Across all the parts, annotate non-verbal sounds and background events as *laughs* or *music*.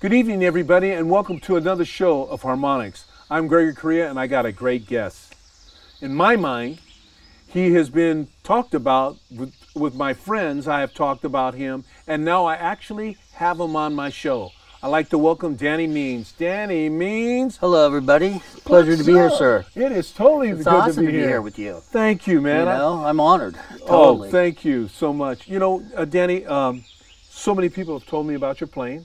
Good evening, everybody, and welcome to another show of Harmonics. I'm Gregory Correa, and I got a great guest. In my mind, he has been talked about with, with my friends. I have talked about him, and now I actually have him on my show. I'd like to welcome Danny Means. Danny Means. Hello, everybody. Pleasure to be here, sir. It is totally It's good awesome to be, here. with you. Thank you, man. You know, I'm honored. Oh, thank you so much. You know, uh, Danny, um, so many people have told me about your playing.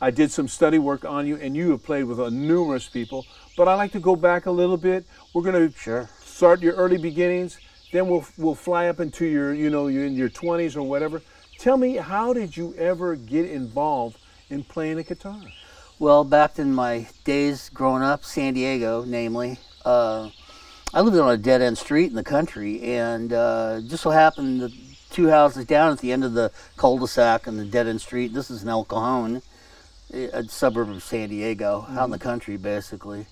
I did some study work on you, and you have played with uh, numerous people. But I like to go back a little bit. We're going to Sure. start your early beginnings. Then we'll we'll fly up into your you know you're in your 20s or whatever. Tell me, how did you ever get involved in playing a guitar? Well, back in my days growing up, San Diego, namely, uh, I lived on a dead end street in the country, and uh, just so happened the two houses down at the end of the cul-de-sac and the dead end street. This is in El Cajon, a suburb of San Diego, out in the country, basically.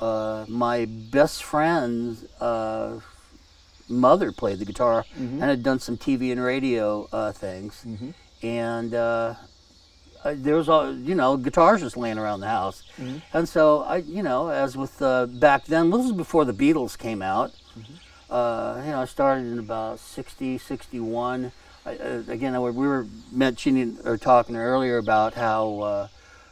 Uh, my best friend's uh, mother played the guitar and had done some TV and radio uh, things, and. Uh, there was all you know guitars just laying around the house. And so i you know as with uh, back then this was before the beatles came out. Uh, you know i started in about 60 61 I, uh, again we were mentioning or talking earlier about how uh,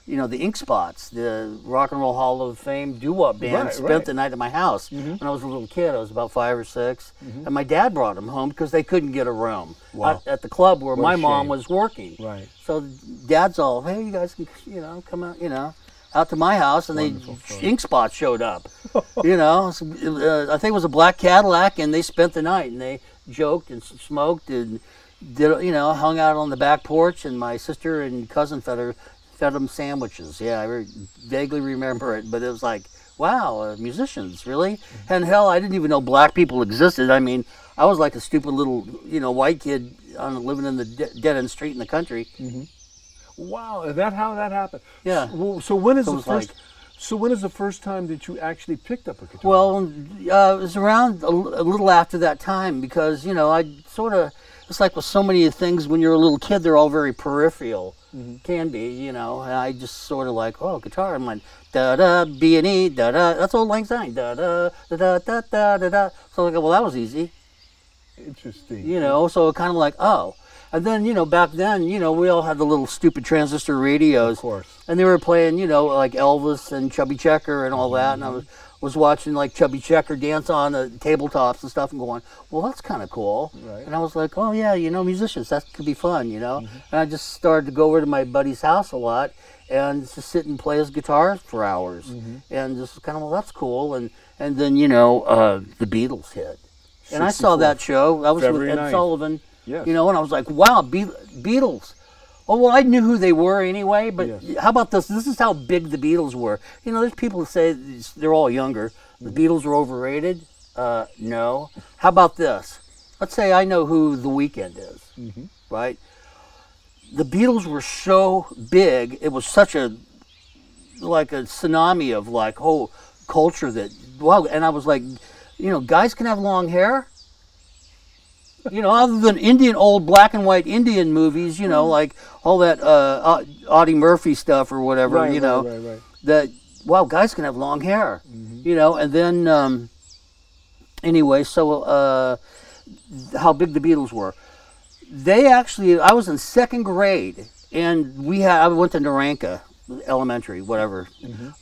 you know the ink spots the rock and roll hall of fame doo-wop band Right, spent right. the night at my house when i was a little kid i was about five or 6 and my dad brought them home because they couldn't get a room Wow. at, at the club where What my mom was working Right. so dad's all, hey, you guys can, you know, come out, you know, out to my house, and Wonderful they fun. ink spots showed up. *laughs* you know, so, uh, I think it was a black Cadillac, and they spent the night, and they joked and smoked and did, you know, hung out on the back porch, and my sister and cousin fed her, fed them sandwiches. Yeah, I re- vaguely remember it, but it was like, wow, uh, musicians, really? And hell, I didn't even know black people existed. I mean, I was like a stupid little, you know, white kid on, living in the de- dead end street in the country. Wow, is that how that happened? Yeah. So, so when is So the it was first? so when is the first time that you actually picked up a guitar? Well, uh, it was around a, l- a little after that time because you know I sort of it's like with so many things when you're a little kid, they're all very peripheral. Mm-hmm. Can be, you know. And I just sort of like, oh, guitar. I'm like da da B and E da da. That's all Lang Syne. Da da da da da da da. da. So like, well, that was easy. Interesting. You know, so kind of like, oh. And then, you know, back then, you know, we all had the little stupid transistor radios. Of course. And they were playing, you know, like Elvis and Chubby Checker and all that. Mm-hmm. And I mm-hmm. was, was watching like Chubby Checker dance on the tabletops and stuff, and going, "Well, that's kind of cool." Right. And I was like, "Oh yeah, you know, musicians, that could be fun," you know. And I just started to go over to my buddy's house a lot and just sit and play his guitar for hours, and just kind of, well, that's cool. And and then you know, uh, the Beatles hit, and I saw that show. I was February with Ed 9th. Sullivan. Yes. You know, and I was like, wow, Be- Beatles. Oh, well, I knew who they were anyway, but Yes. how about this? This is how big the Beatles were. You know, there's people who say they're all younger. The mm-hmm. Beatles were overrated. Uh, no. How about this? Let's say I know who The Weeknd is, mm-hmm. right? The Beatles were so big, it was such a, like a tsunami of like whole culture that, wow. And I was like, you know, guys can have long hair you know, other than Indian old black and white Indian movies, you know, mm-hmm. like all that uh, Audie Murphy stuff or whatever, Right, you know, right, right. that wow, guys can have long hair, you know, and then um, anyway, so uh, how big the Beatles were. They actually, I was in second grade, and we had I went to Naranka Elementary, whatever,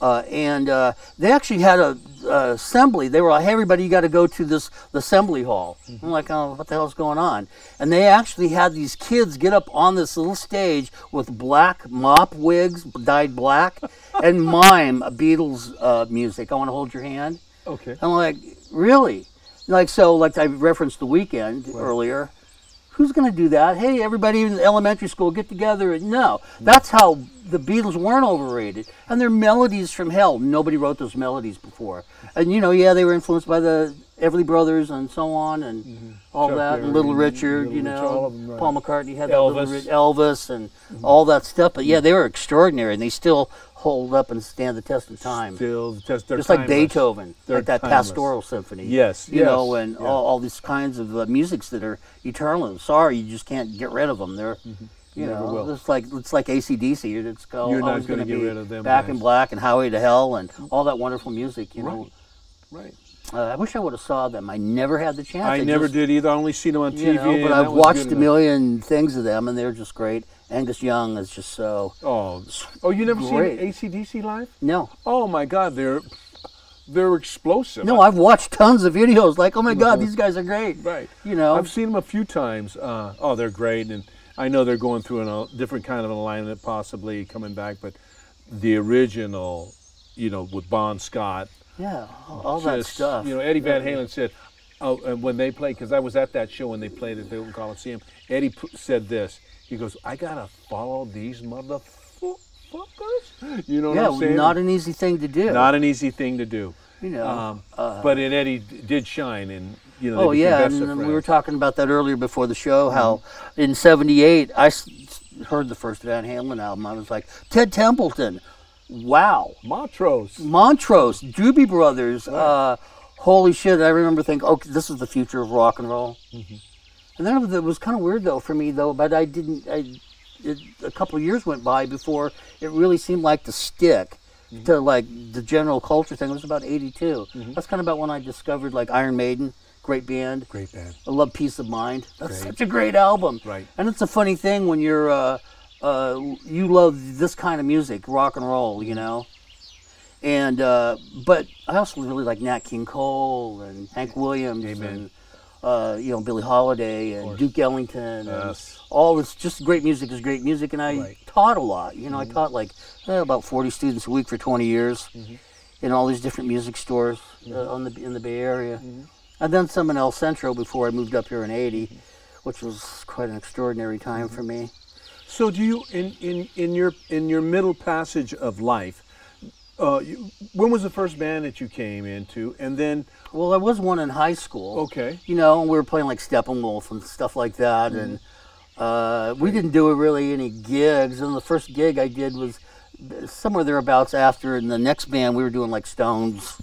uh, and uh, they actually had a, uh assembly. They were like, "Hey, everybody, you got to go to this the assembly hall." I'm like, "Oh, what the hell's going on?" And they actually had these kids get up on this little stage with black mop wigs dyed black *laughs* and mime Beatles uh, music. I want to hold your hand. Okay. I'm like, really? Like so, like I referenced the Weeknd earlier. Who's going to do that? Hey, everybody in elementary school, get together. No, that's how the Beatles weren't overrated. And they're melodies from hell. Nobody wrote those melodies before. And you know, yeah, they were influenced by the Everly Brothers and so on, and mm-hmm. all Chuck that, Berry and Little Richard. Little you know, of them, right. Paul McCartney had that Little Elvis. Ri- Elvis, and mm-hmm. all that stuff. But yeah, they were extraordinary, and they still hold up and stand the test of time. Still, just, they're Just like timeless. Beethoven, They're like that timeless. pastoral symphony. Yes, you know, and yeah. all, all these kinds of uh, musics that are eternal. Sorry, you just can't get rid of them. They're, you Mm-hmm. Never know, will. it's like it's like ACDC. It's go- You're not gonna gonna get rid of them Back guys. in Black and Highway to Hell and all that wonderful music. You know, Right. Uh, I wish I would have saw them. I never had the chance. I never just, did either. I only seen them on TV. Know, but I've watched a enough. million things of them, and they're just great. Angus Young is just so Oh, oh, you never Great. seen ACDC live? no. Oh my God, they're they're explosive. No, I've watched tons of videos. Like, oh my God, these guys are great. right. You know, I've seen them a few times. Uh, oh, they're great, and I know they're going through a different kind of an alignment, possibly coming back. But the original, you know, with Bon Scott, yeah, all that just, stuff. You know, Eddie Van Halen said, oh, and when they played, because I was at that show when they played at the Oakland Coliseum. Eddie p- said this. He goes, "I gotta follow these motherfuckers." You know what yeah, I'm saying? not an easy thing to do. Not an easy thing to do. you know. Um, uh, but it Eddie did shine, and you know. Oh yeah, and of we were talking about that earlier before the show. How Mm-hmm. in '78 I s- heard the first Van Halen album. I was like, Ted Templeman, wow, Montrose. Montrose, Doobie Brothers, uh, holy shit! I remember thinking, okay, this is the future of rock and roll. Mm-hmm. And then it was, kind of weird though for me though, but I didn't. I, it, a couple of years went by before it really seemed like to stick. Mm-hmm. To like the general culture thing, it was about '82. That's kind of about when I discovered like Iron Maiden, great band. Great band. I love Piece of Mind. That's Great. such a great album. Right. And it's a funny thing when you're uh, uh, you love this kind of music, rock and roll, you know. And uh, but I also really like Nat King Cole and Hank Williams Amen. and uh, you know Billie Holiday and Duke Ellington and Yes. all this. Just great music is great music, and I Right. Mm-hmm. taught a lot. You know, I taught like eh, about 40 students a week for 20 years Mm-hmm. in all these different music stores uh, on the in the Bay Area. Mm-hmm. I've done some in El Centro before I moved up here in '80, Mm-hmm. which was quite an extraordinary time for me. So do you in, in, in your in your middle passage of life? Uh, you, when was the first band that you came into, and then Well, there was one in high school. okay, You know, and we were playing like Steppenwolf and stuff like that, and uh, we didn't do really any gigs. And the first gig I did was somewhere thereabouts after. And the next band we were doing like Stones,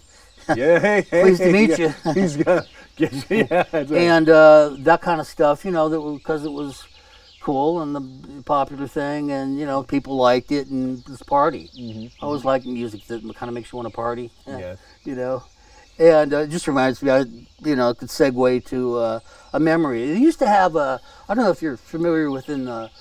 yeah, hey, *laughs* hey, Pleased to meet yeah, *laughs* He's got *laughs* yeah, yeah, right. and uh, that kind of stuff. You know, that because it was cool and the popular thing, and you know, people liked it and this party. I always like music that kind of makes you want to party. *laughs* Yes. You know, and uh, it just reminds me, I, you know, could segue to uh, a memory. They used to have a, I don't know if you're familiar within the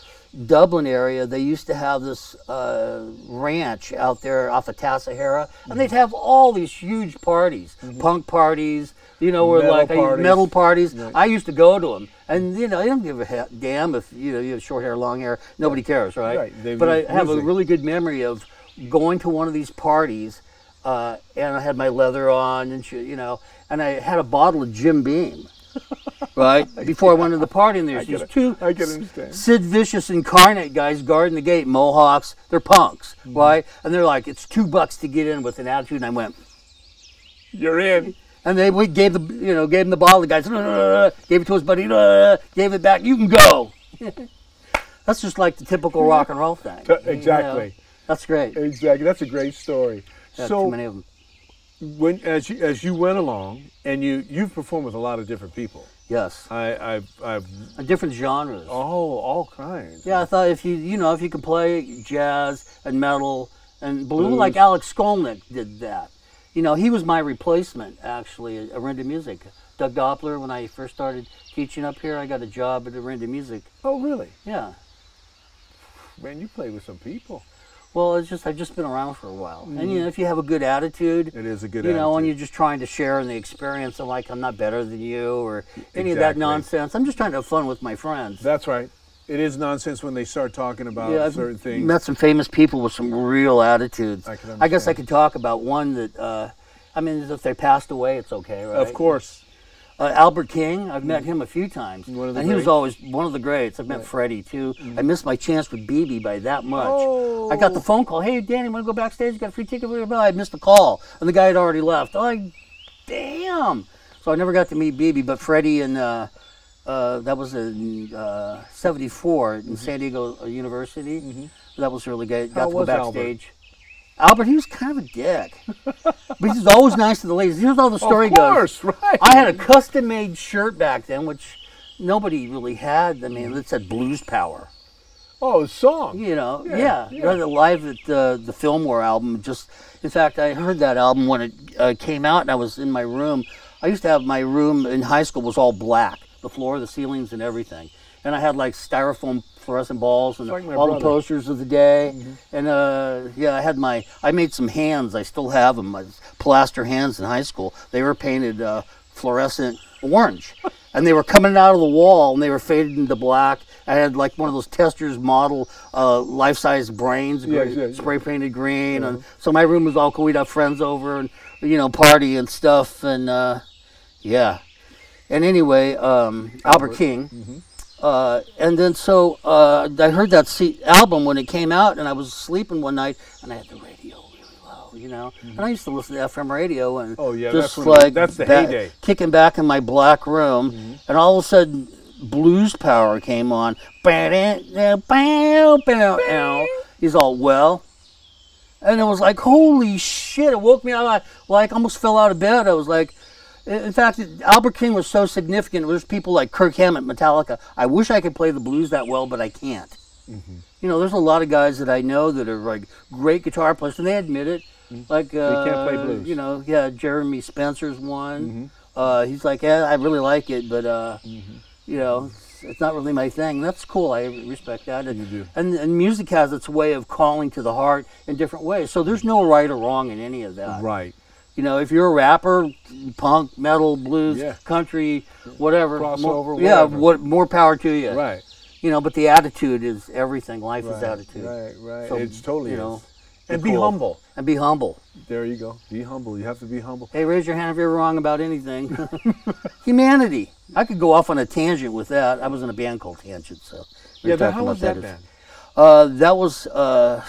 Dublin area, they used to have this uh, ranch out there off of Tassajara, and they'd have all these huge parties, punk parties, you know, where Metal like parties. metal parties. Right. I used to go to them, and you know, I don't give a ha- damn if you know you have short hair, long hair. Nobody cares, right? Right, they- But I have a really good memory of going to one of these parties, uh, and I had my leather on, and you know, and I had a bottle of Jim Beam. *laughs* Right before I went to the party, and there's these two I can understand. Sid Vicious incarnate guys guarding the gate, Mohawks. They're punks, Mm-hmm. right? And they're like, it's two bucks to get in with an attitude. And I went, You're in. And they we gave the you know gave him the ball. The guy "Uh," gave it to his buddy, "Uh," gave it back. You can go. *laughs* That's just like the typical rock and roll thing. T- you know? exactly. That's great. Exactly. That's a great story. Got so too many of them. when as you as you went along, and you you've performed with a lot of different people. Yes, I I've, I've and different genres. oh all kinds. Yeah, I thought if you you know if you can play jazz and metal and blue, Blues. like Alex Skolnick did that. You know, he was my replacement actually at Orinda Music. Doug Doppler, when I first started teaching up here, I got a job at Orinda Music. Oh really? Yeah. Man, you play with some people. Well, it's just I've just been around for a while, and you mm. know if you have a good attitude, It is a good you know, and you're just trying to share in the experience, and like I'm not better than you or any of that nonsense. I'm just trying to have fun with my friends. That's right. It is nonsense when they start talking about Yeah, I've certain things. met some famous people with some real attitudes. I I guess I could talk about one that, uh, I mean, if they passed away, it's okay, right? Of course. Uh, Albert King, I've met him a few times, One of the and he was always one of the greats. I've met Freddie too. I missed my chance with BB by that much. Oh. I got the Oh. phone call. Hey, Danny, want to go backstage? You got a free ticket? I missed the call, and the guy had already left. I'm like, damn. So I never got to meet BB, but Freddie and uh, uh, that was in uh, '74 in San Diego uh, University. That was really good. Got How to go was Albert? backstage. Albert, he was kind of a dick, *laughs* but he's always nice to the ladies. Here's how the story goes. of goes. course, right. I had a custom made shirt back then, which nobody really had. I mean, it said Blues Power. oh, a song. You know, Yeah, yeah. yeah. Live at the the Fillmore album. Just, in fact, I heard that album when it uh, came out, and I was in my room. I used to have my room in high school was all black, the floor, the ceilings, and everything. And I had like styrofoam fluorescent balls and like all the brother. Mm-hmm. posters of the day. And uh, yeah, I had my. I made some hands. I still have them. My plaster hands in high school. They were painted uh, fluorescent orange, *laughs* and they were coming out of the wall, and they were faded into black. I had like one of those testers model uh, life-size brains, Yeah, yeah, yeah. spray painted green, and so my room was all cool. We'd have friends over and you know party and stuff, and uh, yeah. And anyway, um, Albert King. Mm-hmm. Uh, and then so uh, I heard that C- album when it came out, and I was sleeping one night, and I had the radio really low, you know. And I used to listen to FM radio, and Mm-hmm. Oh, yeah, just that's when like that's the heyday. Mm-hmm. kicking back in my black room, and all of a sudden, Blues Power came on. He's all well. And it was like, holy shit! It woke me up. Like I like almost fell out of bed. I was like, in fact, Albert King was so significant. There's people like Kirk Hammett, Metallica. I wish I could play the blues that well, but I can't. You know, there's a lot of guys that I know that are like great guitar players, and they admit it. Like, uh, can't play blues. You know, yeah, Jeremy Spencer's one. Uh, he's like, yeah, I really like it, but uh, you know, it's, it's not really my thing. That's cool. I respect that. And, You do. And, and music has its way of calling to the heart in different ways. So there's no right or wrong in any of that. Right. You know, if you're a rapper, punk, metal, blues, Yeah. country, whatever, Crossover, more, yeah, what more power to you. Right. You know, but the attitude is everything. Life is attitude. Right. Right. So, it's totally you is. know, and be cool. humble. And be humble. There you go. Be humble. You have to be humble. Hey, raise your hand if you're wrong about anything. *laughs* Humanity. I could go off on a tangent with that. I was in a band called Tangent, so. we Yeah. That, how was that is- band? Uh, that was uh,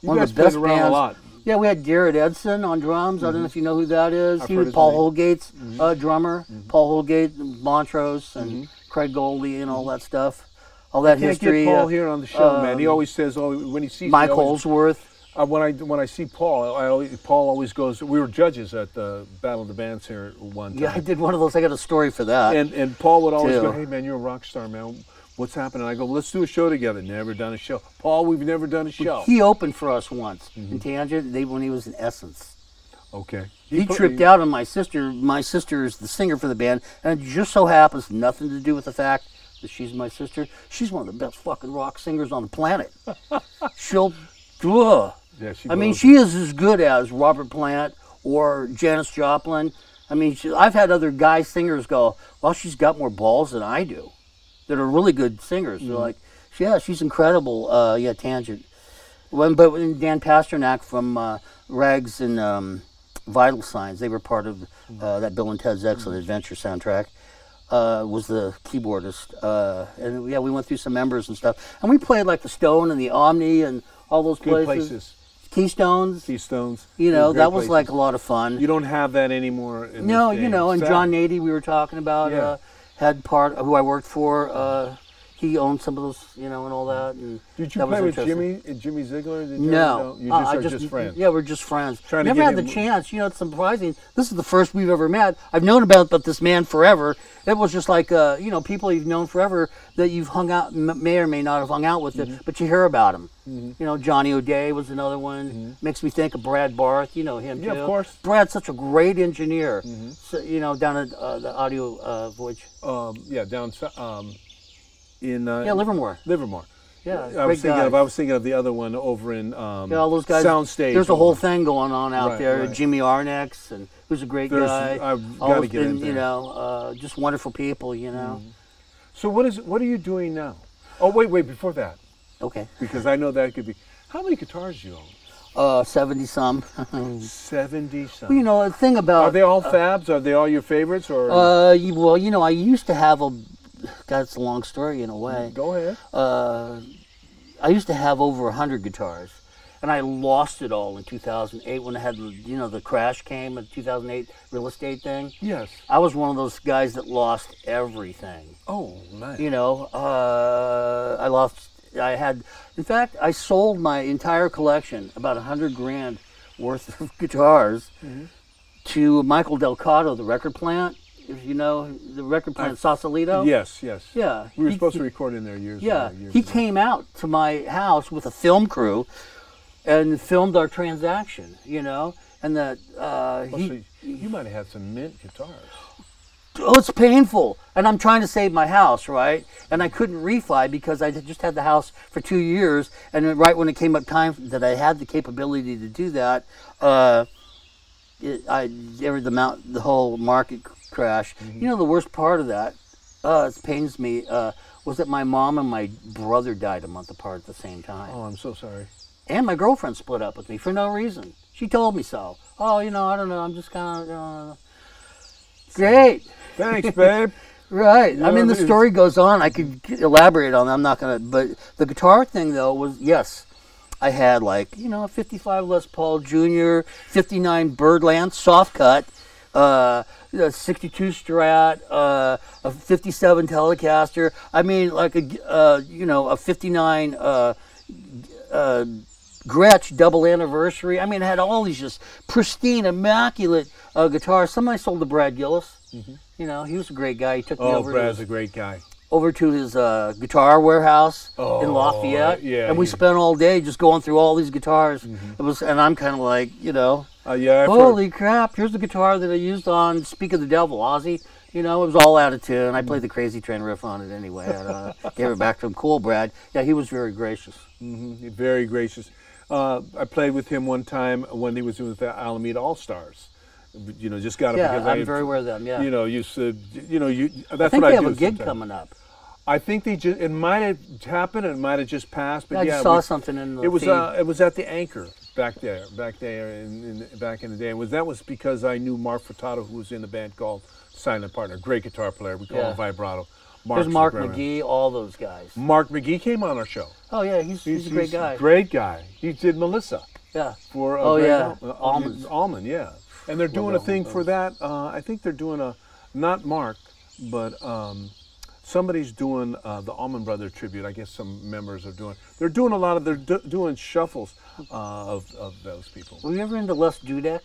one of the best bands. Yeah, we had Garrett Edson on drums. I don't know if you know who that is. He was Paul name. Holgate's Mm-hmm. uh, drummer. Paul Holgate, Montrose, and Craig Goldy, and all that stuff. All that Mm-hmm. Can't history. get Paul uh, here on the show, man. He um, always says, "Oh, when he sees Mike he always- Holsworth. Uh, when I when I see Paul, I always, Paul always goes. We were judges at the Battle of the Bands here one time. Yeah, I did one of those. I got a story for that. And and Paul would always Too. go, "Hey man, you're a rock star, man. What's happening?" I go, "Let's do a show together." Never done a show. Paul, we've never done a show. he opened for us once Mm-hmm. in Tangent. They when he was in Essence. okay. He, put- tripped out on my sister. My sister is the singer for the band, and it just so happens nothing to do with the fact that she's my sister. She's one of the best fucking rock singers on the planet. *laughs* She'll, ugh. Yeah, she I mean, she is as good as Robert Plant or Janis Joplin. I mean, she, I've had other guy singers go, "Well, she's got more balls than I do," that are really good singers. Mm-hmm. They're like, "Yeah, she's incredible." Uh, yeah, Tangent. When, but when Dan Pasternak from uh, Rags and um, Vital Signs, they were part of uh, that Bill and Ted's Excellent Adventure soundtrack. Uh, was the keyboardist, uh, and yeah, we went through some members and stuff, and we played like the Stone and the Omni and all those places. places. Keystones. Keystones. You know, that was places. like a lot of fun. You don't have that anymore. In no, you know, and John Nady, we were talking about, Yeah. Uh, had part of who I worked for. Uh, he owned some of those, you know, and all that. And Did you that play with. Jimmy? uh, Jimmy Ziegler? Did you No, You Uh, just I are just, friends. Yeah, we're just friends. Trying Never had the chance. You know, it's surprising. This is the first we've ever met. I've known about, about this man forever. It was just like, uh, you know, people you've known forever that you've hung out, may or may not have hung out with, Mm-hmm. it, but you hear about him. You know, Johnny O'Day was another one. Makes me think of Brad Barth. You know him Mm-hmm. Yeah, too. of course. Mm-hmm. Brad's such a great engineer. So, you know, down at uh, the Audio uh, Voyage. Um, yeah, down um, in uh, Yeah, Livermore. Livermore. Yeah, I was thinking guy. of I was thinking of the other one over in um, Yeah, all those guys. Soundstage. There's a whole thing going on out Right, there. right. Jimmy Arnex, and who's a great There's- guy. I've gotta those get in been, You know, uh, just wonderful people. You know. So what is what are you doing now? Oh wait, wait before that Okay. because I know that could be. How many guitars do you own? Uh, 70 some. *laughs* 70 some. you know, the thing about. Are they all fabs? Are they all your favorites? Or Uh, you- well, you know, I used to have a. *sighs* God, it's a long story in a way. Go ahead. Uh, I used to have over a hundred guitars, and I lost it all in 2008 when I had, the- you know, the crash came, the 2008 real estate thing. Yes. I was one of those guys that lost everything. Oh, nice. You know, uh, I lost. I had, in fact, I sold my entire collection, about a hundred grand worth of *laughs* guitars, Mm-hmm. to Michael Delcato, the record plant. If you know the record plant, Sausalito. Yes, yes. Yeah. We were He- supposed to record in there years yeah, ago. years he ago. came out to my house with a film crew and filmed our transaction, you know, and that uh, Oh, he, so you might have had some mint guitars. oh, it's painful, and I'm trying to save my house, right? And I couldn't refi because I just had the house for two years, and right when it came up time that I had the capability to do that, uh, it, I the mount the whole market crash. You know, the worst part of that, uh, it pains me, uh, was that my mom and my brother died a month apart at the same time. Oh, I'm so sorry. And my girlfriend split up with me for no reason. She told me so. Oh, you know, I don't know. I'm just kind of. Uh... Great. Thanks, babe. *laughs* Right. I mean, the story goes on. I could elaborate on. that. I'm not gonna. But the guitar thing, though, was yes. I had like you know a 55 Les Paul Jr., 59 Byrdland soft cut, uh, a 62 Strat, uh, a 57 Telecaster. I mean, like a uh, you know a 59 uh, uh, Gretsch double anniversary. I mean, it had all these just pristine, immaculate uh, guitars. Somebody sold to Brad Gillis. You know, he was a great guy. He took me Oh, over to Brad's a great guy. Over to his uh, guitar warehouse Oh, in Lafayette, yeah, and we Mm-hmm. spent all day just going through all these guitars. It was, and I'm kind of like, you know, Uh, yeah, I've heard- holy crap! Here's the guitar that I used on "Speak of the Devil," Ozzy. You know, it was all out of tune. I played the Crazy Train riff on it anyway. And, uh, gave it back to him. Cool, Brad. Yeah, he was very gracious. Mm-hmm. very gracious. Uh, I played with him one time when he was with the Alameda All Stars. You know, just got him Yeah, because I I'm had- very aware of them. Yeah, You know, you said, you know, you. That's I think what they I have a gig sometimes. coming up. I think they just. It might have happened. It might have just passed. But I yeah, saw we- something in the It was. Uh, it was at the Anchor back there, back there, in, in back in the day. It was that was because I knew Mark Furtado, who was in the band called Silent Partner, great guitar player. We call Yeah. him Vibrato. There's Mark a great man. McGee, all those guys. Mark McGee came on our show. Oh yeah, he's, he's, a great guy. Great guy. He did Melissa Yeah. for. Uh, Oh, yeah. Al- uh, Allman, yeah. And they're doing a thing for that. Uh, I think they're doing a, not Mark, but um, somebody's doing uh, the Allman Brother tribute. I guess some members are doing. They're doing a lot of. They're do, doing shuffles uh, of of those people. Were you ever into Les Dudek?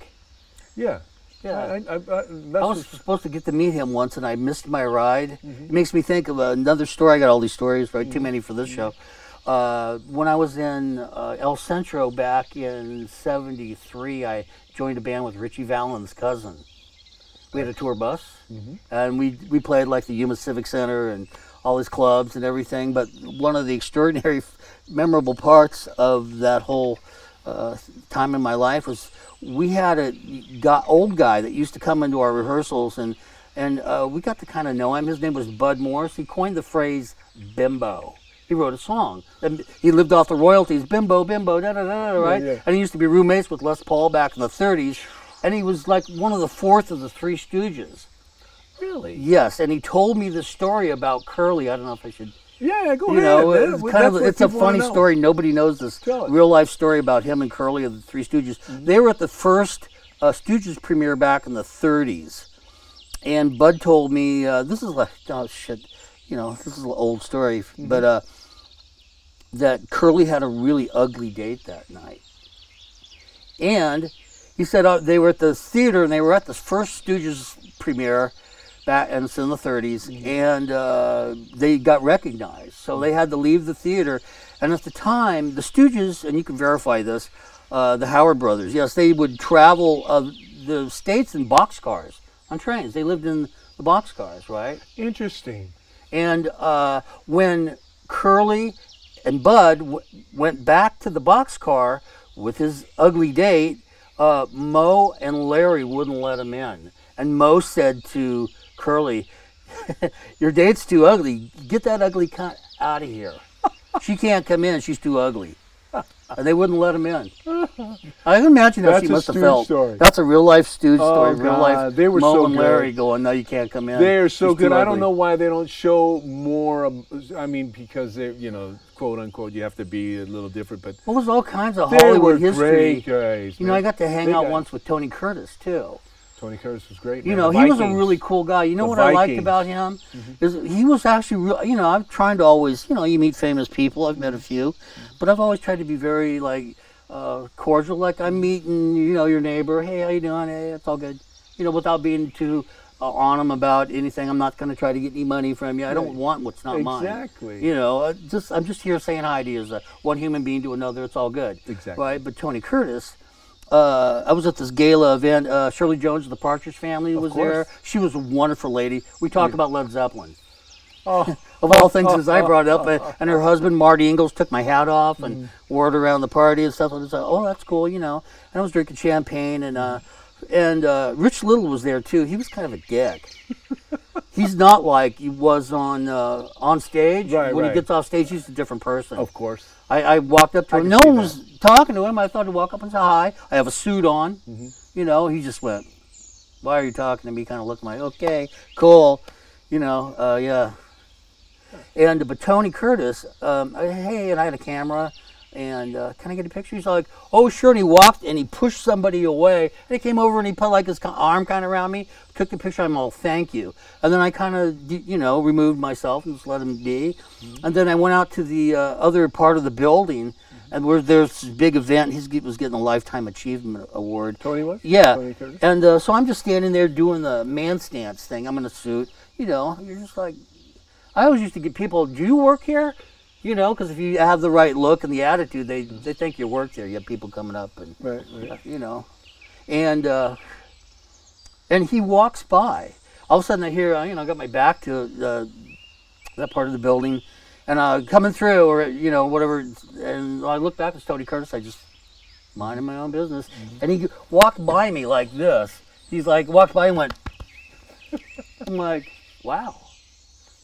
Yeah. Yeah. I, I, I, I, was just- supposed to get to meet him once, and I missed my ride. Mm-hmm. It makes me think of another story. I got all these stories, right? Too many for this show. Uh, when I was in uh, El Centro back in '73, I joined a band with Ritchie Valens' cousin. We had a tour bus, Mm-hmm. and we we played like the Yuma Civic Center and all his clubs and everything. But one of the extraordinary, memorable parts of that whole uh, time in my life was we had a guy, old guy that used to come into our rehearsals and and uh, we got to kind of know him. His name was Bud Morris. He coined the phrase "bimbo." He wrote a song. And he lived off the royalties. Bimbo, bimbo, da da da da. Right. yeah. And he used to be roommates with Les Paul back in the '30s. And he was like one of the fourth of the Three Stooges. really. Yes, and he told me the story about Curly. I don't know if I should Yeah, go you ahead. know, man. it's That's kind of it's a funny story. Nobody knows this real life story about him and Curly of the Three Stooges. Mm-hmm. They were at the first uh, Stooges premiere back in the 30s, and Bud told me uh, this is like oh shit, you know this is an old story, Mm-hmm. but uh, that Curly had a really ugly date that night, and he said uh, they were at the theater and they were at the first Stooges premiere back and it's in the 30s and uh, they got recognized. So they had to leave the theater and at the time the stooges and you can verify this uh, the howard brothers yes they would travel uh, the states in boxcars on trains. They lived in the boxcars right? Interesting. and uh, when Curly and Bud w- went back to the boxcar with his ugly date, uh, Moe and Larry wouldn't let him in. And Moe said to Curly, *laughs* Your date's too ugly. Get that ugly cunt out of here. she can't come in. She's too ugly. And they wouldn't let him in. I can imagine how That's she a must have Stooge felt. story. That's a real life Stooge Oh, story. Real God. life. They were Moe so and good. Larry going, no, you can't come in. They are so He's too good. I don't ugly." know why they don't show more. of- I mean, because they, you know, quote unquote, you have to be a little different. But Well, there's all kinds of they Hollywood were history. great guys. You know, man. I got to hang They out got- once with Tony Curtis too. Tony Curtis was great. You man. know, he was a Vikings. really cool guy. You know The what I liked Vikings. about him mm-hmm. is he was actually real. You know, I'm trying to always, you know, you meet famous people. I've met a few, but I've always tried to be very like uh, cordial. Like I'm meeting, you know, your neighbor. Hey, how you doing? Hey, it's all good. You know, without being too uh, on him about anything. I'm not going to try to get any money from you. I don't Right. want what's not mine. Exactly. You know, uh, just I'm just here saying hi to you as a, one human being to another. It's all good. Exactly. Right. But Tony Curtis. Uh, I was at this gala event. Uh, Shirley Jones of the Partridge Family was there. She was a wonderful lady. We talked about Led Zeppelin. Oh, Of all things, as I brought up, uh, and her husband Marty Ingels took my hat off and Mm. wore it around the party and stuff. And I was like, "Oh, that's cool," you know. And I was drinking champagne, and uh, and uh, Rich Little was there too. He was kind of a dick. *laughs* he's not like he was on uh, on stage. Right, when right. he gets off stage, he's a different person. of course. I, I walked up to I him. No one that. was talking to him. I thought to walk up and say hi. I have a suit on. Mm-hmm. You know, he just went, "Why are you talking to me?" Kind of looked like, "Okay, cool." You know, uh, yeah. And but Tony Curtis, um, hey, and I had a camera, and uh, can I get a picture? He's like, "Oh, sure." And he walked and he pushed somebody away. And he came over and he put like his arm kind of around me, took the picture. I'm all, "Thank you." And then I kind of, you know, removed myself and just let him be. And then I went out to the uh, other part of the building, and where there's this big event. He was getting a lifetime achievement award. Tony was. Yeah, Tony Curtis? and uh, so I'm just standing there doing the man stance thing. I'm in a suit, you know. You're just like, I always used to get people. Do you work here? You know, because if you have the right look and the attitude, they they think you work there. You have people coming up and Right. right. you know, and uh, and he walks by. All of a sudden, I hear, uh, you know, I got my back to uh, that part of the building, and uh, coming through, or you know, whatever. And I look back, it's Tony Curtis. I just minding my own business, and he walked by me like this. He's like walked by and went. *laughs* I'm like, wow,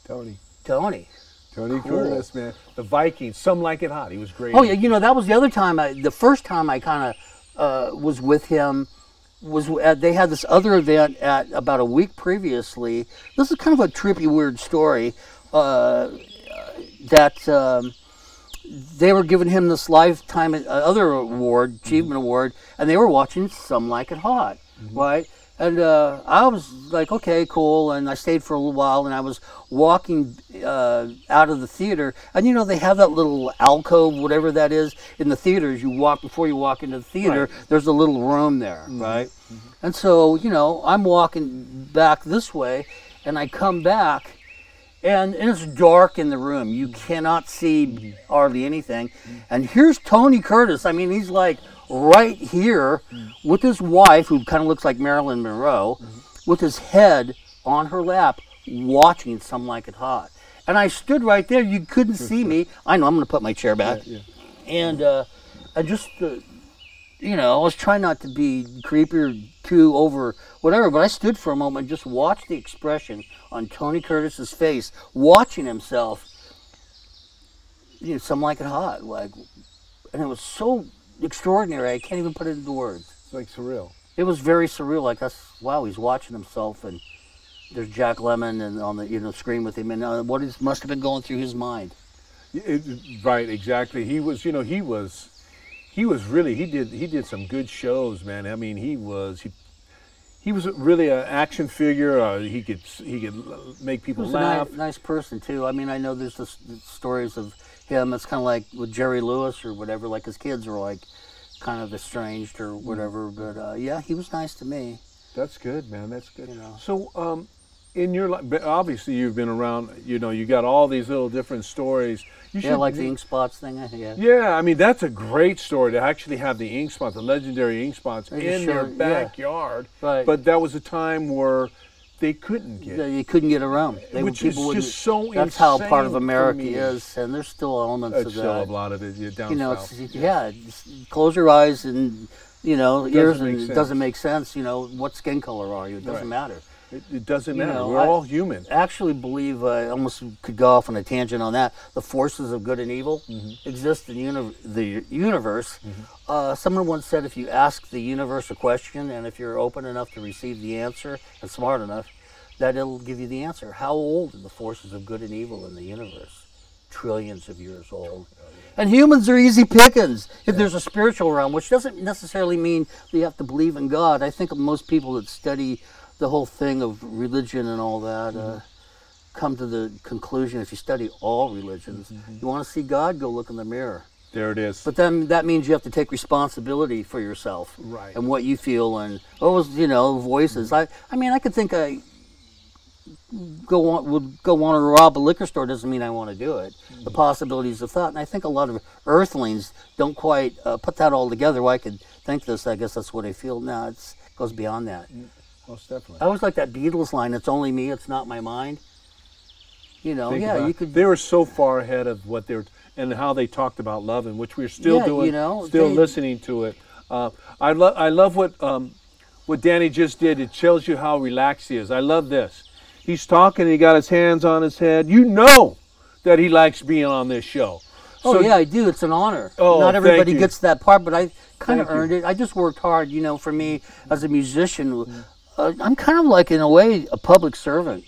Tony. Tony. Tony Cool. Curtis, man. The Vikings. Some like it hot. He was great. Oh yeah, you know that was the other time. I, the first time I kind of uh, was with him was at, they had this other event at about a week previously. This is kind of a trippy, weird story. Uh, that um, they were giving him this lifetime uh, other award, achievement award, and they were watching Some Like It Hot, right? And uh, I was like, okay, cool. And I stayed for a little while, and I was walking uh, out of the theater, and you know they have that little alcove, whatever that is, in the theaters. You walk before you walk into the theater. Right. There's a little room there, right? And so you know I'm walking back this way, and I come back, and, and it's dark in the room. You cannot see hardly anything. And here's Tony Curtis. I mean, he's like right here with his wife, who kind of looks like Marilyn Monroe, with his head on her lap, watching Some Like It Hot. And I stood right there. You couldn't see me. *laughs* I know. I'm going to put my chair back. Yeah. And uh, I just, uh, you know, I was trying not to be creepy or too over whatever, but I stood for a moment and just watched the expression on Tony Curtis's face, watching himself. You know, some like it hot, like, and it was so extraordinary. I can't even put it into words. It's like surreal. It was very surreal. Like us, wow, he's watching himself, and there's Jack Lemmon and on the you know screen with him, and uh, what is must have been going through his mind. It- right, exactly. He was, you know, he was, he was really, he did, he did some good shows, man. I mean, he was, he, he was really an action figure. Uh, he could, he could make He people laugh. nice, nice person too. I mean, I know there's the stories of him. It's kind of like with Jerry Lewis or whatever. Like his kids are like kind of estranged or whatever. But uh, yeah, he was nice to me. That's good, man. That's good. You know. So, um, in your life, obviously you've been around. You know, you got all these little different stories. You Yeah, like the ink spots thing. Yeah. Yeah, I mean that's a great story to actually have the ink spots, the legendary ink spots in sure, their yeah. backyard. Right. But that was a time where they couldn't get. Yeah, you couldn't get around. They, Which is just so That's how part of America is, and there's still elements That's of still a that. lot of it yeah, down You know, south. it's, yeah. Just close your eyes and you know ears, and it doesn't make sense. You know, what skin color are you? It doesn't Right. matter. It, it doesn't You matter. know, We're I- all human. actually believe uh, I almost could go off on a tangent on that. The forces of good and evil Mm-hmm. exist in uni- the universe. Uh, someone once said, if you ask the universe a question and if you're open enough to receive the answer and smart enough, that it'll give you the answer. How old are the forces of good and evil in the universe? Trillions of years old. And humans are easy pickings if there's a spiritual realm, which doesn't necessarily mean that you have to believe in God. I think most people that study the whole thing of religion and all that uh, mm-hmm. come to the conclusion if you study all religions, mm-hmm. you want to see God, go look in the mirror. There it is. But then that means you have to take responsibility for yourself Right. and what you feel and oh, those you know voices. Mm-hmm. I I mean I could think I go on would go on to rob a liquor store doesn't mean I want to do it. The possibilities of thought, and I think a lot of Earthlings don't quite uh, put that all together. Well, I could think this. I guess that's what I feel. Now it goes beyond that. Most definitely. I always like that Beatles line. It's only me. It's not my mind. You know, Think yeah, about- you could. They were so far ahead of what they were and how they talked about love, and which we're still Yeah, doing. you know, still they- listening to it. Uh, I love. I love what um, what Danny just did. It shows you how relaxed he is. I love this. He's talking. He got his hands on his head. You know that he likes being on this show. Oh So- yeah, I do. It's an honor. Oh, Not everybody gets that part, but I kind of Thank you. earned it. I just worked hard. You know, for me as a musician, uh, I'm kind of like in a way a public servant.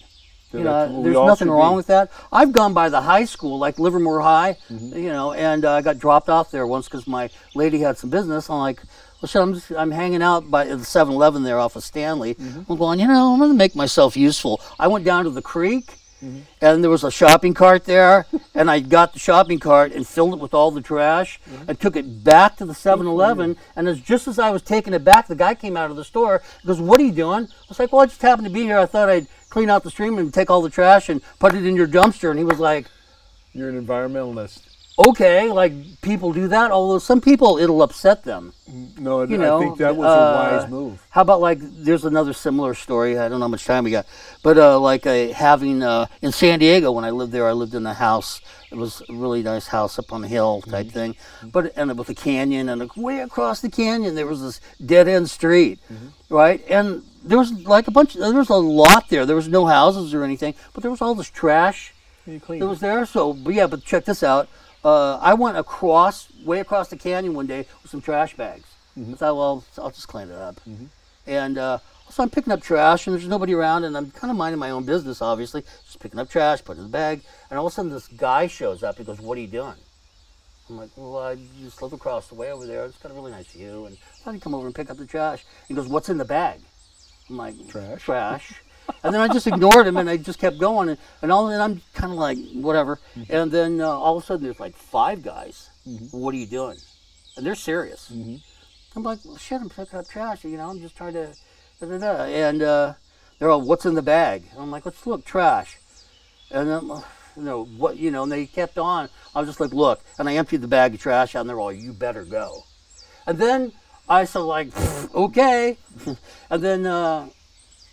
You know, there's nothing wrong be. with that. I've gone by the high school, like Livermore High, Mm-hmm. you know, and uh, I got dropped off there once because my lady had some business. I'm like, well, shit, I'm just, I'm hanging out by the 7-Eleven there off of Stanley. Mm-hmm. I'm going, you know, I'm going to make myself useful. I went down to the creek. Mm-hmm. And there was a shopping cart there, *laughs* and I got the shopping cart and filled it with all the trash Mm-hmm. and took it back to the 7 Eleven. And as, just as I was taking it back, the guy came out of the store. Goes, What are you doing? I was like, Well, I just happened to be here. I thought I'd clean out the stream and take all the trash and put it in your dumpster. And he was like, You're an environmentalist. Okay, like people do that, although some people it'll upset them. No, You know, I think that was uh, a wise move. How about like there's another similar story. I don't know how much time we got, but uh, like uh, having uh, in San Diego when I lived there, I lived in a house. It was a really nice house up on a hill type thing, but and with a canyon and way across the canyon there was this dead end street, right? And there was like a bunch. There was a lot there. There was no houses or anything, but there was all this trash that was there. So, but yeah, but check this out. Uh, I went across, way across the canyon one day with some trash bags. I thought, well, I'll just clean it up. And uh, so I'm picking up trash, and there's nobody around, and I'm kind of minding my own business, obviously, just picking up trash, putting it in the bag. And all of a sudden, this guy shows up. He goes, "What are you doing?" I'm like, "Well, I just live across the way over there. It's got a really nice view." And I thought he'd come over and pick up the trash. He goes, "What's in the bag?" I'm like, Trash. Trash. And then I just ignored him and I just kept going and, and all and I'm kind of like whatever. And then uh, all of a sudden there's like five guys. What are you doing? And they're serious. I'm like, well, shit, I'm picking up trash. You know, I'm just trying to. Da, da, da. And uh, they're all, what's in the bag? And I'm like, let's look, trash. And then, you know, what, you know, and they kept on. I was just like, look. And I emptied the bag of trash out and they're all, you better go. And then I said, like, okay. *laughs* and then uh,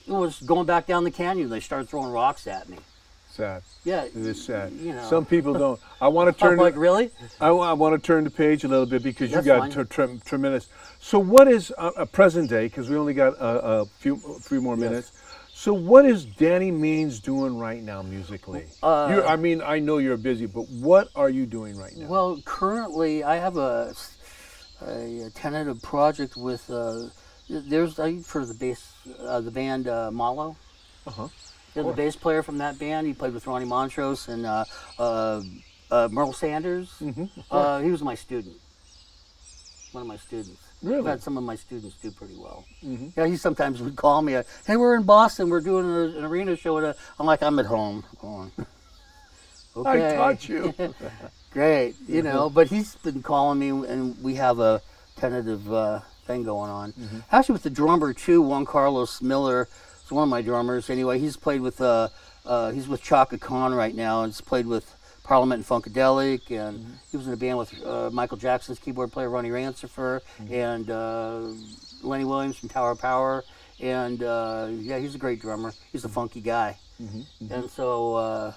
was going back down the canyon. They started throwing rocks at me. Sad. Yeah. It is sad. You know. Some people don't. I want to I'm turn. like, really? I, want to turn the page a little bit because you That's got tre- tre- tremendous. So, what is a, a present day? Because we only got a, a few, a few more minutes. So, what is Danny Means doing right now musically? Uh, I mean, I know you're busy, but what are you doing right now? Well, currently I have a, a, tentative project with. Uh, there's I for the bass, uh, the band uh, Malo. Uh-huh. Yeah, the bass player from that band. He played with Ronnie Montrose and uh, uh, uh, Merl Saunders. Mm-hmm. Uh, he was my student. One of my students. Really? I've had some of my students do pretty well. Mhm. Yeah, he sometimes would call me. Uh, hey, we're in Boston. We're doing a, an arena show. At a, I'm like, I'm at home. Going, *laughs* okay. I taught you. *laughs* Great, you know. But he's been calling me, and we have a tentative uh, thing going on. Mm-hmm. Actually, with the drummer too, Juan Carlos Miller is one of my drummers. Anyway, he's played with uh, uh, he's with Chaka Khan right now. and He's played with Parliament and Funkadelic, and Mm-hmm. he was in a band with uh, Michael Jackson's keyboard player Ronnie Rancifer Mm-hmm. and uh, Lenny Williams from Tower of Power. And uh, yeah, he's a great drummer. He's a funky guy Mm-hmm. and so uh,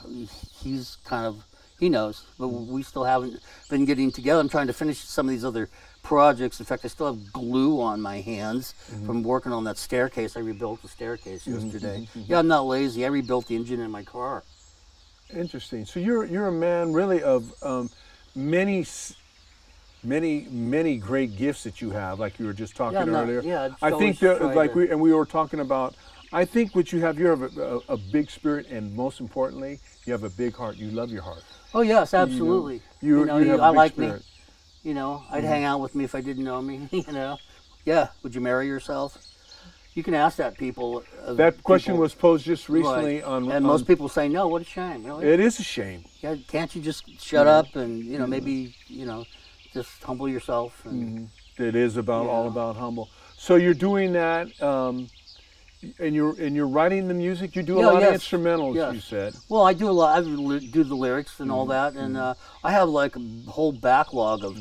he's kind of He knows, but we still haven't been getting together. I'm trying to finish some of these other projects. In fact, I still have glue on my hands mm-hmm. from working on that staircase. I rebuilt the staircase mm-hmm, yesterday. Mm-hmm, yeah, I'm not lazy. I rebuilt the engine in my car. Interesting. So you're you're a man really of um, many s- many many great gifts that you have, like you were just talking Yeah, I'm not- earlier. yeah, I think that like to- we and we were talking about. I think what you have, you have a, a, a big spirit, and most importantly, you have a big heart. You love your heart. Oh yes, absolutely. You, You know, you you- a I like me. You know, I'd mm-hmm. hang out with me if I didn't know me. *laughs* You know, yeah. Would you marry yourself? You can ask that people. of That question people- was posed just Right. recently on. and on- most people say no. What a shame. Really? It is a shame. yeah, can't you just shut up and you know maybe you know just humble yourself and mm-hmm. It is about all about humble. So you're doing that, um, and you're and you're writing the music. You do a Yeah, lot yes, of instrumentals. yes. You said. Well, I do a lot. I do the lyrics and Mm-hmm. all that, and uh, I have like a whole backlog of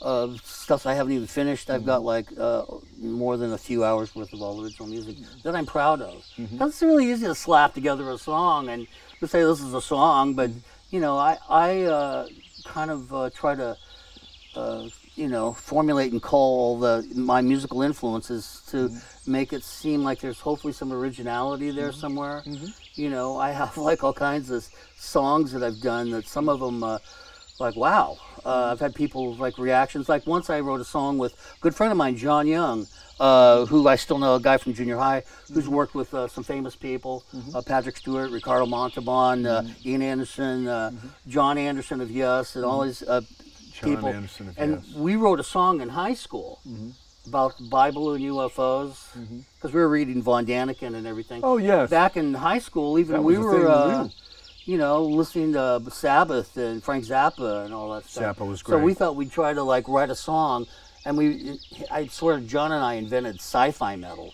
of stuff I haven't even finished. I've Mm-hmm. got like uh, more than a few hours worth of all original music that I'm proud of. Mm-hmm. It's really easy to slap together a song and to say this is a song, but Mm-hmm. you know, I I uh, kind of uh, try to. You know, formulate and call the my musical influences to Mm-hmm. make it seem like there's hopefully some originality there Mm-hmm. somewhere. You know, I have *laughs* like all kinds of songs that I've done that some of them, uh, like wow, uh, I've had people like reactions. Like once I wrote a song with a good friend of mine, John Young, uh, who I still know, a guy from junior high, who's worked with uh, some famous people, uh, Patrick Stewart, Ricardo Montalban, uh, Ian Anderson, uh, Jon Anderson of Yes, and all these uh, Jon people. Anderson and Yes. we wrote a song in high school about the Bible and UFOs because we were reading Von Daniken and everything. Oh yes. Back in high school, even That we were, uh, you know, listening to Sabbath and Frank Zappa and all that stuff. Zappa was great. So we thought we'd try to like write a song, and we, I swear, John and I invented sci-fi metal.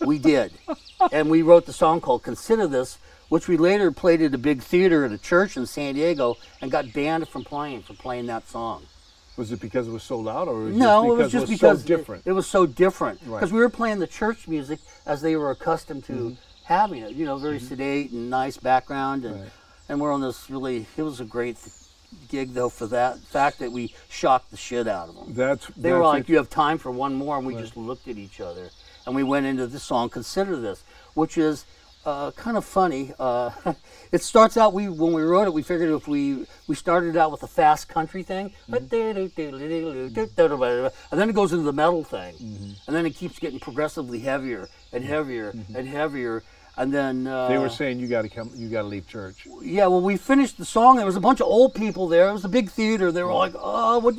We did, *laughs* and we wrote the song called "Consider This," which we later played at a big theater at a church in San Diego, and got banned from playing for playing that song. Was it because it was sold out, or was No, it was because just it was because so different? It, it was so different Right. because we were playing the church music as they were accustomed to Mm-hmm. having it. You know, very sedate and nice background, and Right. and we're on this really. It was a great gig though for that fact that we shocked the shit out of them. that's They that's were like, it. "You have time for one more," and we just looked at each other, and we went into the song "Consider This," which is uh, kind of funny. Uh, *laughs* it starts out we when we wrote it, we figured if we we started out with a fast country thing, and then it goes into the metal thing, and then it keeps getting progressively heavier and heavier and heavier. And then uh, they were saying you got to come, you got to leave church. yeah, well, we finished the song. There was a bunch of old people there. It was a big theater. They were like, "Oh, what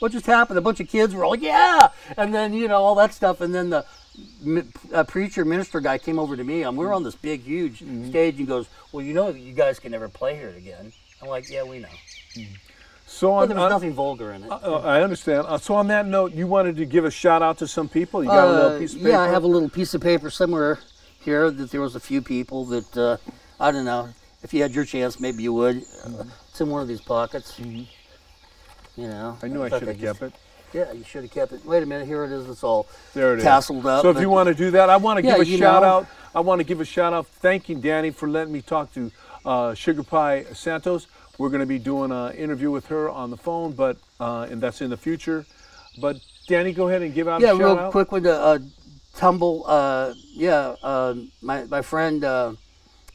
what just happened?" A bunch of kids were all like, "Yeah," and then you know all that stuff. And then the uh, preacher minister guy came over to me, and we were on this big, huge stage. And goes, "Well, you know, you guys can never play here again." I'm like, "Yeah, we know." So But on, there was on- nothing vulgar in it. uh, I understand. Uh, so on that note, you wanted to give a shout out to some people. You got a little Uh, piece of paper. yeah, I have a little piece of paper somewhere here that there was a few people that uh, I don't know. If you had your chance, maybe you would. Uh, it's in one of these pockets. You know. I knew I thought should have kept it. Yeah, you should have kept it. Wait a minute, here it is. It's all There it is. tasseled up. So if you want to do that, I want to Yeah, give a shout know. out. I want to give a shout out thanking Danny for letting me talk to uh, Sugar Pie Santos. We're going to be doing an interview with her on the phone, but uh, and that's in the future. But Danny, go ahead and give out yeah, a shout real out. quick with the uh, tumble. Uh, yeah, uh, my my friend uh,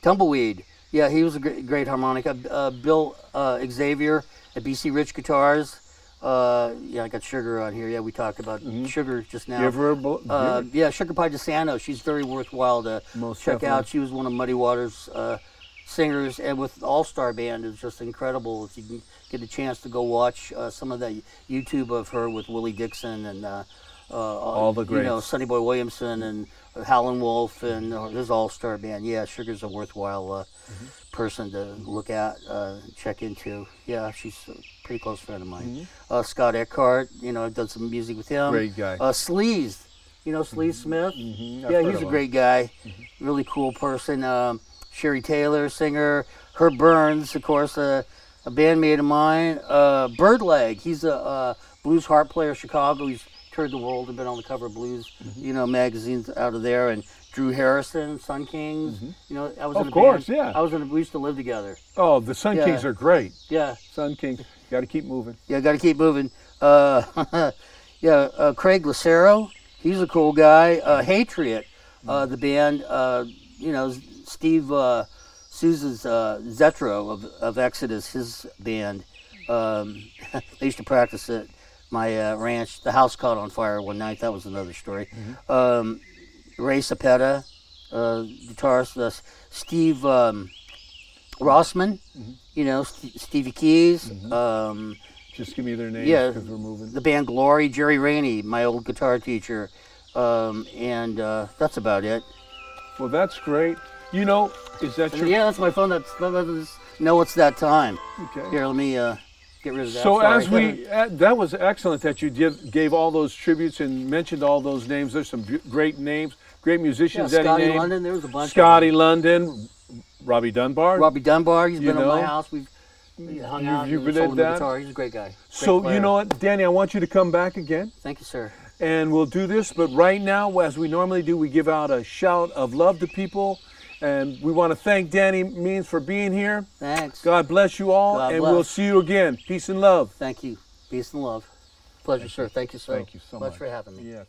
Tumbleweed. Yeah, he was a great, great harmonica. Uh, Bill uh, Xavier at BC Rich Guitars. Uh, yeah, I got Sugar on here. Yeah, we talked about Sugar just now. Give her a bl- Uh, yeah, Sugar Pie DeSanto. She's very worthwhile to Most check definitely. out. She was one of Muddy Waters' uh, singers, and with All Star Band, it's just incredible. If you can get a chance to go watch uh, some of the YouTube of her with Willie Dixon and uh, uh, all the you know, greats. Sonny Boy Williamson and Howlin' Wolf and uh, his All Star Band. Yeah, Sugar's a worthwhile uh, Mm-hmm. person to look at, uh, check into. Yeah, she's pretty close friend of mine. Mm-hmm. Uh, Scott Eckhart, you know, I've done some music with him. Great guy. Uh, Sleaze, you know Sleaze Smith? Mhm, I've Yeah, he's of a him. great guy. Really cool person. Um, Sherry Taylor, singer. Herb Burns, of course, uh, a bandmate of mine. Uh, Birdlegg, he's a uh, blues harp player, Chicago. He's toured the world and been on the cover of blues, Mm-hmm. you know, magazines out of there. And Drew Harrison, Sun Kings. You know, I was Mm-hmm. Of in a course, band. yeah. I was in. A, we used to live together. Oh, the Sun Yeah. Kings are great. Yeah, Sun Kings, got to keep moving. yeah. Got to keep moving. Uh, *laughs* yeah, uh, Craig Lucero. He's a cool guy. Uh, Hatriot, uh, the band. Uh, you know, Steve uh, Souza's uh, Zetro of, of Exodus, his band. Um, *laughs* they used to practice at my uh, ranch. The house caught on fire one night. That was another story. Um, Ray Cepeda, uh, guitarist. Uh, Steve um, Rossman. You know, St- Stevie Keys. Um, Just give me their names Yeah. because we're moving. the band Glory, Jerry Rainey, my old guitar teacher, um, and uh, that's about it. Well, that's great. You know, is that your Yeah, that's my phone. That's, that's no, it's that time. okay? Here, let me uh, get rid of that. So Sorry. as we, uh, that was excellent that you give, gave all those tributes and mentioned all those names. There's some great names, great musicians he Scotty. London, there was a bunch. Scotty London, Robbie Dunbar. Robbie Dunbar. He's you been know? at my house. We've hung you, out. You've been at that. Guitar. He's a great guy. Great so player. you know what, Danny? I want you to come back again. Thank you, sir. And we'll do this, but right now, as we normally do, we give out a shout of love to people. And we want to thank Danny Means for being here. Thanks. God bless you all, God and bless. we'll see you again. Peace and love. Thank you. Peace and love. Pleasure, thank sir. Thank you so, thank you so much. much for having me. Yes.